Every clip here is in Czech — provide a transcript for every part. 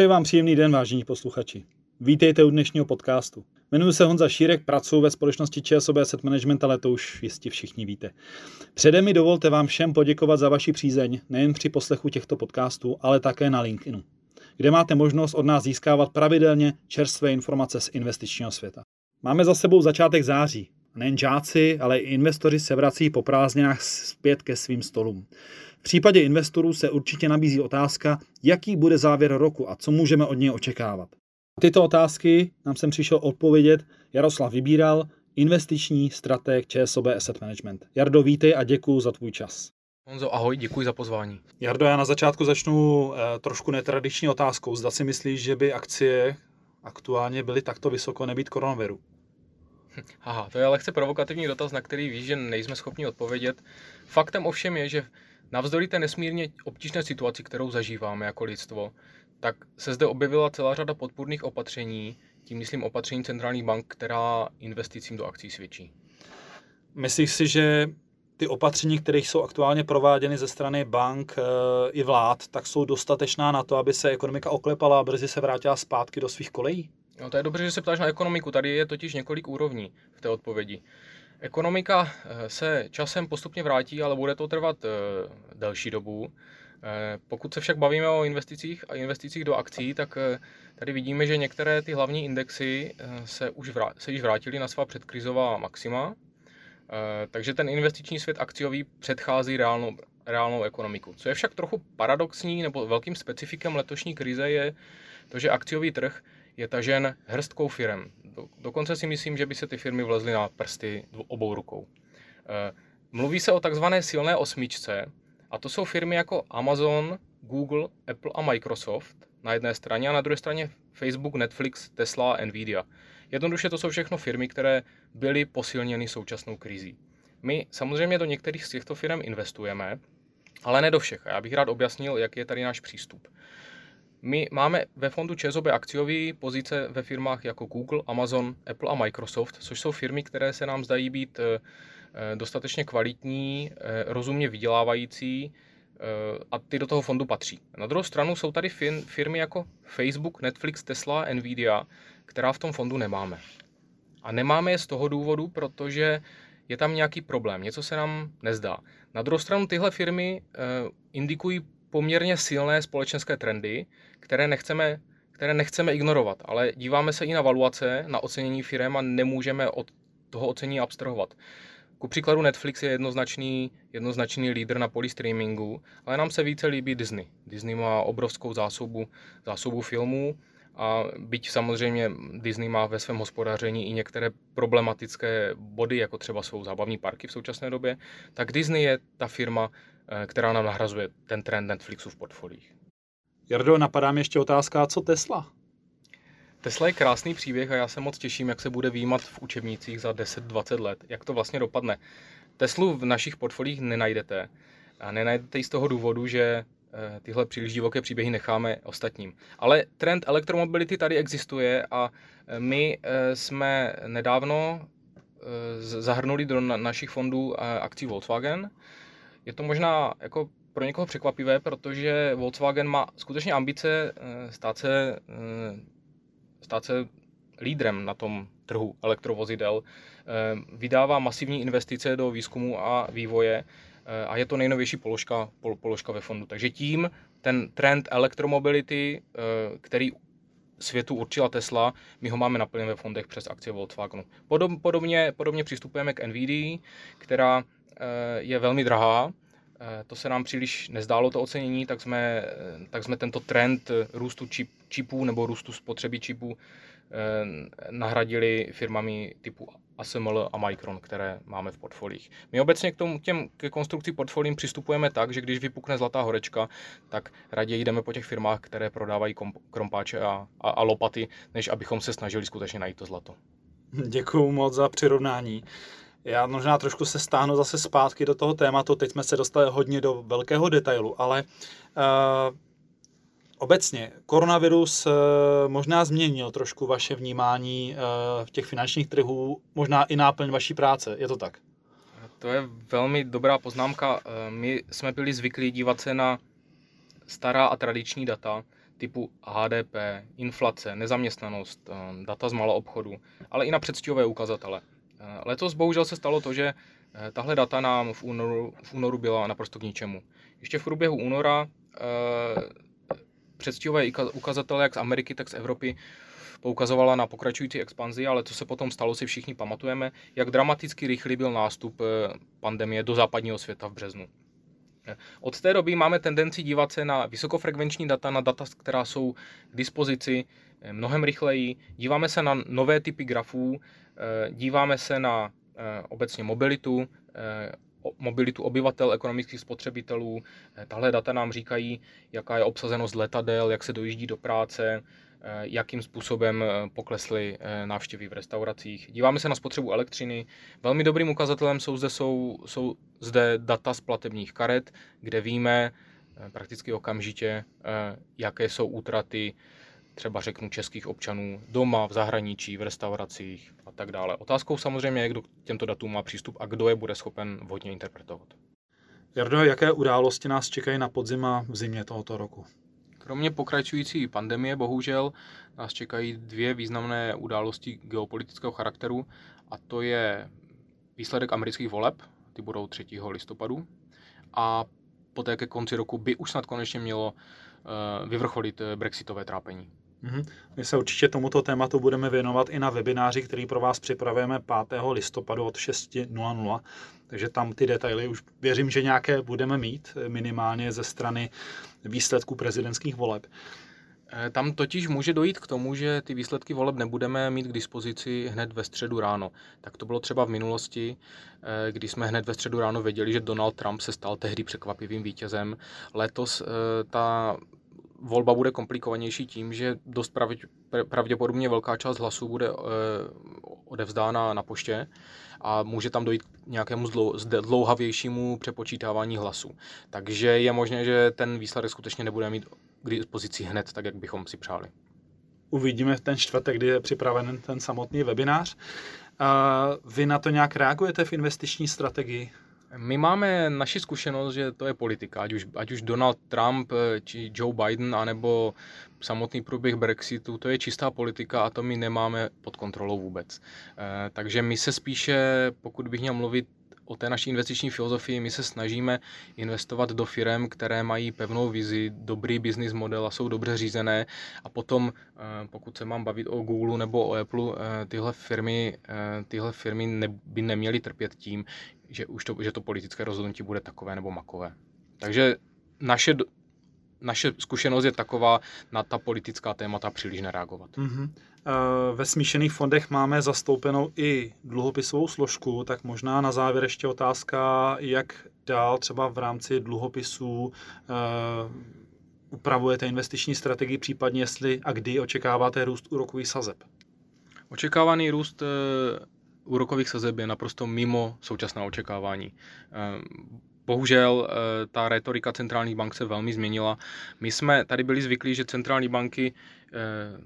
Přeji vám příjemný den, vážení posluchači. Vítejte u dnešního podcastu. Jmenuji se Honza Šírek, pracuji ve společnosti ČSOB Asset Management, ale to už jistě všichni víte. Předem mi dovolte vám všem poděkovat za vaši přízeň, nejen při poslechu těchto podcastů, ale také na LinkedInu, kde máte možnost od nás získávat pravidelně čerstvé informace z investičního světa. Máme za sebou začátek září. Nejen žáci, ale i investoři se vrací po prázdninách zpět ke svým stolům. V případě investorů se určitě nabízí otázka, jaký bude závěr roku a co můžeme od něj očekávat. Tyto otázky nám jsem přišel odpovědět Jaroslav Vybíral, investiční strateg ČSOB Asset Management. Jardo, vítej a děkuji za tvůj čas. Honzo, ahoj, děkuji za pozvání. Jardo, já na začátku začnu eh, trošku netradiční otázkou. Zda si myslíš, že by akcie aktuálně byly takto vysoko nebýt koronaviru? Aha, to je lehce provokativní dotaz, na který víš, že nejsme schopni odpovědět. Faktem ovšem je, že navzdory té nesmírně obtížné situaci, kterou zažíváme jako lidstvo, tak se zde objevila celá řada podpůrných opatření, tím myslím opatření centrálních bank, která investicím do akcí svědčí. Myslíš si, že ty opatření, které jsou aktuálně prováděny ze strany bank e, i vlád, tak jsou dostatečná na to, aby se ekonomika oklepala a brzy se vrátila zpátky do svých kolejí? No to je dobře, že se ptáš na ekonomiku. Tady je totiž několik úrovní v té odpovědi. Ekonomika eh, se časem postupně vrátí, ale bude to trvat eh, delší dobu. Eh, pokud se však bavíme o investicích a investicích do akcí, tak tady vidíme, že některé ty hlavní indexy se už vrá, se již vrátily na svá předkrizová maxima, takže ten investiční svět akciový předchází reálnou, reálnou ekonomiku. Co je však trochu paradoxní nebo velkým specifikem letošní krize je to, že akciový trh je tažen hrstkou firm. Do, dokonce si myslím, že by se ty firmy vlezly na prsty obou rukou. E, mluví se o takzvané silné osmičce, a to jsou firmy jako Amazon, Google, Apple a Microsoft na jedné straně a na druhé straně Facebook, Netflix, Tesla a Nvidia. Jednoduše to jsou všechno firmy, které byly posilněny současnou krizí. My samozřejmě do některých z těchto firm investujeme, ale ne do všech. Já bych rád objasnil, jak je tady náš přístup. My máme ve fondu ČSOB akciový pozice ve firmách jako Google, Amazon, Apple a Microsoft, což jsou firmy, které se nám zdají být eh, eh, dostatečně kvalitní, eh, rozumně vydělávající a ty do toho fondu patří. Na druhou stranu jsou tady firmy jako Facebook, Netflix, Tesla, Nvidia, která v tom fondu nemáme. A nemáme je z toho důvodu, protože je tam nějaký problém, něco se nám nezdá. Na druhou stranu tyhle firmy indikují poměrně silné společenské trendy, které nechceme, které nechceme ignorovat, ale díváme se i na valuace, na ocenění firm a nemůžeme od toho ocenění abstrahovat. Ku příkladu Netflix je jednoznačný, jednoznačný lídr na poli streamingu, ale nám se více líbí Disney. Disney má obrovskou zásobu, zásobu filmů a byť samozřejmě Disney má ve svém hospodaření i některé problematické body, jako třeba svou zábavní parky v současné době, tak Disney je ta firma, eh, která nám nahrazuje ten trend Netflixu v portfoliích. Jardo, napadá mě ještě otázka, co Tesla? Tesla je krásný příběh a já se moc těším, jak se bude výjímat v učebnicích za 10-20 let, jak to vlastně dopadne. Teslu v našich portfoliích nenajdete. A nenajdete ji z toho důvodu, že tyhle příliš divoké příběhy necháme ostatním. Ale trend elektromobility tady existuje a eh, my eh, jsme nedávno zahrnuli do našich fondů akcí Volkswagen. Je to možná jako pro někoho překvapivé, protože Volkswagen má skutečně ambice eh, stát se, eh, stát se lídrem na tom trhu elektrovozidel. Eh, vydává masivní investice do výzkumu a vývoje a je to nejnovější položka, položka ve fondu. Takže tím ten trend elektromobility, který světu určila Tesla, my ho máme naplněn ve fondech přes akcie Volkswagenu. Podobně, podobně přistupujeme k NVIDIA, která je velmi drahá, Eh, to se nám příliš nezdálo to ocenění, tak jsme, eh, tak jsme tento trend růstu čip, čipů nebo růstu spotřeby čipů eh, nahradili firmami typu ASML a Micron, které máme v portfolích. My obecně k tomu, těm, ke konstrukci portfolím přistupujeme tak, že když vypukne zlatá horečka, tak raději jdeme po těch firmách, které prodávají krompáče a, a, a lopaty, než abychom se snažili skutečně najít to zlato. Děkuji moc za přirovnání. Já možná trošku se stáhnu zase zpátky do toho tématu, teď jsme se dostali hodně do velkého detailu, ale uh, obecně koronavirus uh, možná změnil trošku vaše vnímání uh, v těch finančních trhů, možná i náplň vaší práce, je to tak? To je velmi dobrá poznámka. My jsme byli zvyklí dívat se na stará a tradiční data, typu HDP, inflace, nezaměstnanost, eh, data z malou obchodu, ale i na předstihové ukazatele. Eh, letos bohužel se stalo to, že tahle data nám v únoru, v únoru byla naprosto k ničemu. Ještě v průběhu února předstihové ukazatele jak z Ameriky, tak z Evropy poukazovala na pokračující expanzi, ale co se potom stalo, si všichni pamatujeme, jak dramaticky rychlý byl nástup pandemie do západního světa v březnu. Od té doby máme tendenci dívat se na vysokofrekvenční data, na data, která jsou k dispozici eh, mnohem rychleji. Díváme se na nové typy grafů, eh, díváme se na eh, obecně mobilitu, mobilitu obyvatel, ekonomických spotřebitelů. Tahle data nám říkají, jaká je obsazenost letadel, jak se dojíždí do práce, Eh, jakým způsobem eh, poklesly eh, návštěvy v restauracích. Díváme se na spotřebu elektřiny. Velmi dobrým ukazatelem jsou zde, jsou, jsou zde data z platebních karet, kde víme prakticky okamžitě, jaké jsou útraty třeba řeknu českých občanů doma, v zahraničí, v restauracích a tak dále. Otázkou samozřejmě je, kdo k těmto datům má přístup a kdo je bude schopen vhodně interpretovat. Jardo, jaké události nás čekají na podzim a v zimě tohoto roku? Kromě pokračující pandemie bohužel nás čekají dvě významné události geopolitického charakteru a to je výsledek amerických voleb, ty budou 3. listopadu a poté ke konci roku by už snad konečně mělo eh, vyvrcholit eh, brexitové trápení. Mhm. My se určitě tomuto tématu budeme věnovat i na webináři, který pro vás připravujeme 5. listopadu od 6.00. Takže tam ty detaily už věřím, že nějaké budeme mít minimálně ze strany výsledků prezidentských voleb. Eh, tam totiž může dojít k tomu, že ty výsledky voleb nebudeme mít k dispozici hned ve středu ráno. Tak to bylo třeba v minulosti, eh, kdy jsme hned ve středu ráno věděli, že Donald Trump se stal tehdy překvapivým vítězem. Letos eh, ta volba bude komplikovanější tím, že dost pravděpodobně velká část hlasů bude odevzdána na poště a může tam dojít k nějakému dlouhavějšímu přepočítávání hlasů. Takže je možné, že ten výsledek skutečně nebude mít k dispozici hned, tak jak bychom si přáli. Uvidíme ten čtvrtek, kdy je připraven ten samotný webinář. Vy na to nějak reagujete v investiční strategii? My máme naši zkušenost, že to je politika, ať už, ať už Donald Trump, eh, či Joe Biden, anebo samotný průběh Brexitu, to je čistá politika a to my nemáme pod kontrolou vůbec. Eh, takže my se spíše, pokud bych měl mluvit o té naší investiční filozofii, my se snažíme investovat do firm, které mají pevnou vizi, dobrý business model a jsou dobře řízené a potom, eh, pokud se mám bavit o Google nebo o Apple, tyhle firmy, tyhle firmy by neměly trpět tím, že už to, že to politické rozhodnutí bude takové nebo makové. Takže naše, naše zkušenost je taková na ta politická témata příliš nereagovat. Mm-hmm. Ve smíšených fondech máme zastoupenou i dluhopisovou složku, tak možná na závěr ještě otázka, jak dál třeba v rámci dluhopisů uh, upravujete investiční strategii, případně jestli a kdy očekáváte růst úrokových sazeb? Očekávaný růst úrokových sazeb je naprosto mimo současná očekávání. Bohužel eh, ta retorika centrálních bank se velmi změnila. My jsme tady byli zvyklí, že centrální banky eh,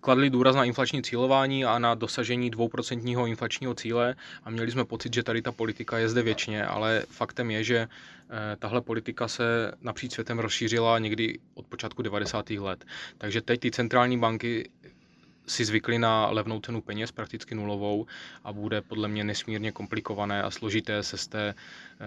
kladli důraz na inflační cílování a na dosažení dvouprocentního inflačního cíle a měli jsme pocit, že tady ta politika je zde věčně, ale faktem je, že eh, tahle politika se napříč světem rozšířila někdy od počátku 90. let. Takže teď ty centrální banky si zvykli na levnou cenu peněz, prakticky nulovou a bude podle mě nesmírně komplikované a složité se z té,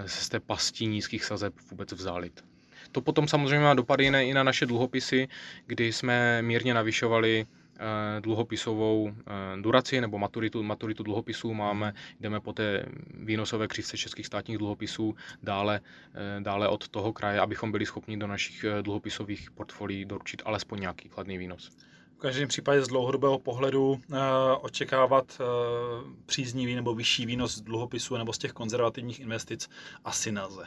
se z té pastí nízkých sazeb vůbec vzálit. To potom samozřejmě má dopady i na naše dluhopisy, kdy jsme mírně navyšovali eh, dluhopisovou eh, duraci nebo maturitu, maturitu dluhopisů máme, jdeme po té výnosové křivce českých státních dluhopisů dále, eh, dále od toho kraje, abychom byli schopni do našich dluhopisových portfolií doručit alespoň nějaký kladný výnos v každém případě z dlouhodobého pohledu uh, očekávat uh, příznivý nebo vyšší výnos z dluhopisů nebo z těch konzervativních investic asi nelze.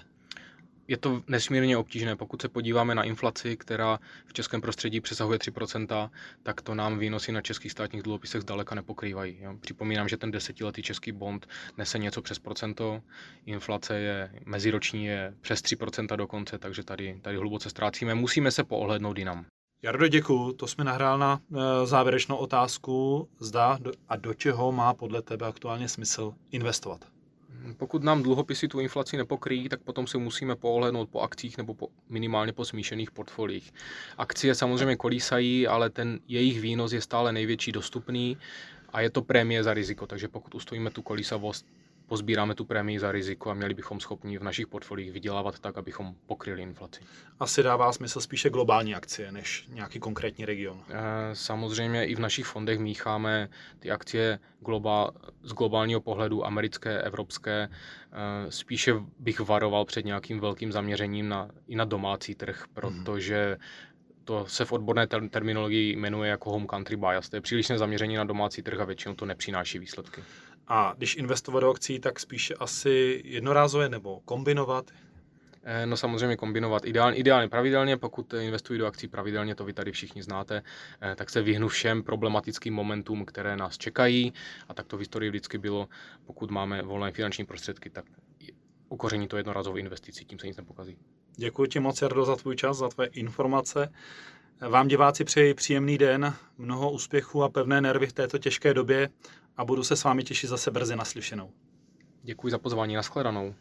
Je to nesmírně obtížné. Pokud se podíváme na inflaci, která v českém prostředí přesahuje 3%, tak to nám výnosy na českých státních dluhopisech zdaleka nepokrývají. Připomínám, že ten desetiletý český bond nese něco přes procento, inflace je meziroční je přes 3% dokonce, takže tady, tady hluboce ztrácíme. Musíme se poohlednout jinam. Jardo, děkuji. To jsme nahrál na e, závěrečnou otázku. Zda a do čeho má podle tebe aktuálně smysl investovat? Pokud nám dluhopisy tu inflaci nepokryjí, tak potom se musíme poohlednout po akcích nebo po, minimálně po smíšených portfoliích. Akcie samozřejmě kolísají, ale ten jejich výnos je stále největší dostupný a je to prémie za riziko, takže pokud ustojíme tu kolísavost, pozbíráme tu prémii za riziko a měli bychom schopni v našich portfoliích vydělávat tak, abychom pokryli inflaci. Asi dává smysl spíše globální akcie než nějaký konkrétní region. Eh, samozřejmě i v našich fondech mícháme ty akcie globál, z globálního pohledu americké, evropské. Eh, spíše bych varoval před nějakým velkým zaměřením na, i na domácí trh, mhm. protože to se v odborné terminologii jmenuje jako home country bias. To je přílišné zaměření na domácí trh a většinou to nepřináší výsledky. A když investovat do akcí, tak spíše asi jednorázově nebo kombinovat? Eh, no samozřejmě kombinovat. Ideálně, ideálně pravidelně, pokud investují do akcí pravidelně, to vy tady všichni znáte, eh, tak se vyhnu všem problematickým momentům, které nás čekají. A tak to v historii vždycky bylo, pokud máme volné finanční prostředky, tak ukoření to jednorázovou investici, tím se nic nepokazí. Děkuji ti moc, Jardo, za tvůj čas, za tvé informace. Vám diváci přeji příjemný den, mnoho úspěchů a pevné nervy v této těžké době a budu se s vámi těšit zase brzy naslyšenou. Děkuji za pozvání, nashledanou.